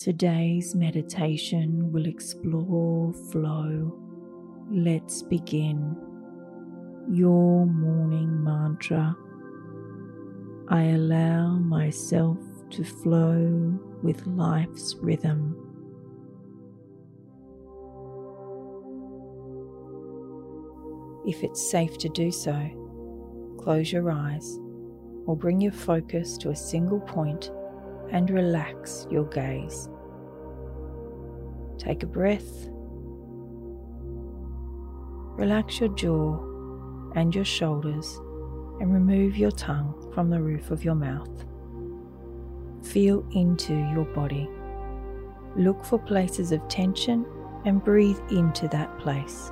Today's meditation will explore flow. Let's begin. Your morning mantra. I allow myself to flow with life's rhythm. If it's safe to do so, close your eyes or bring your focus to a single point and relax your gaze. Take a breath. Relax your jaw and your shoulders and remove your tongue from the roof of your mouth. Feel into your body. Look for places of tension and breathe into that place.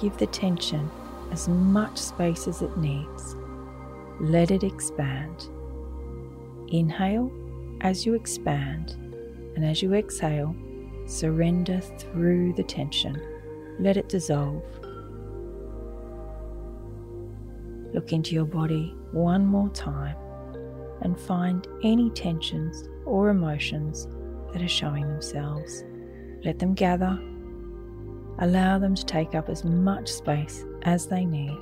Give the tension as much space as it needs. Let it expand. Inhale as you expand, and as you exhale, surrender through the tension. Let it dissolve. Look into your body one more time and find any tensions or emotions that are showing themselves. Let them gather. Allow them to take up as much space as they need.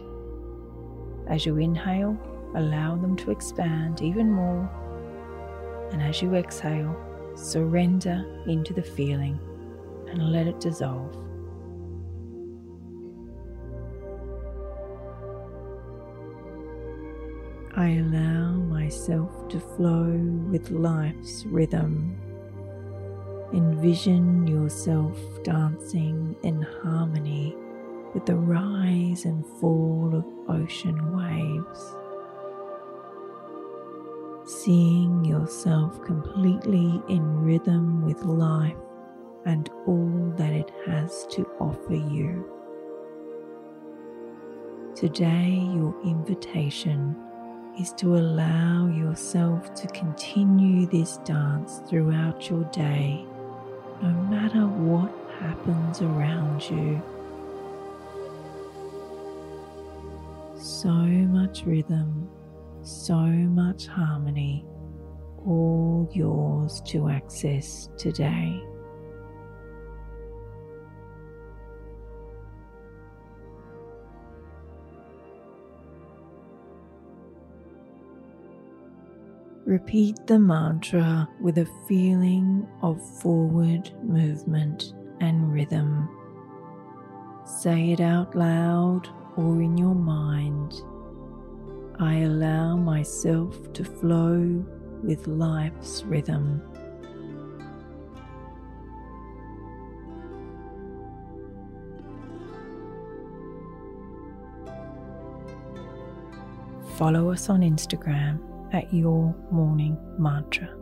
As you inhale, allow them to expand even more. And as you exhale, surrender into the feeling and let it dissolve. I allow myself to flow with life's rhythm. Envision yourself dancing in harmony with the rise and fall of ocean waves. Seeing yourself completely in rhythm with life and all that it has to offer you. Today, your invitation is to allow yourself to continue this dance throughout your day, no matter what happens around you. So much rhythm, so much harmony, all yours to access today. Repeat the mantra with a feeling of forward movement and rhythm. Say it out loud or in your mind. I allow myself to flow with life's rhythm. Follow us on Instagram at Your Morning Mantra.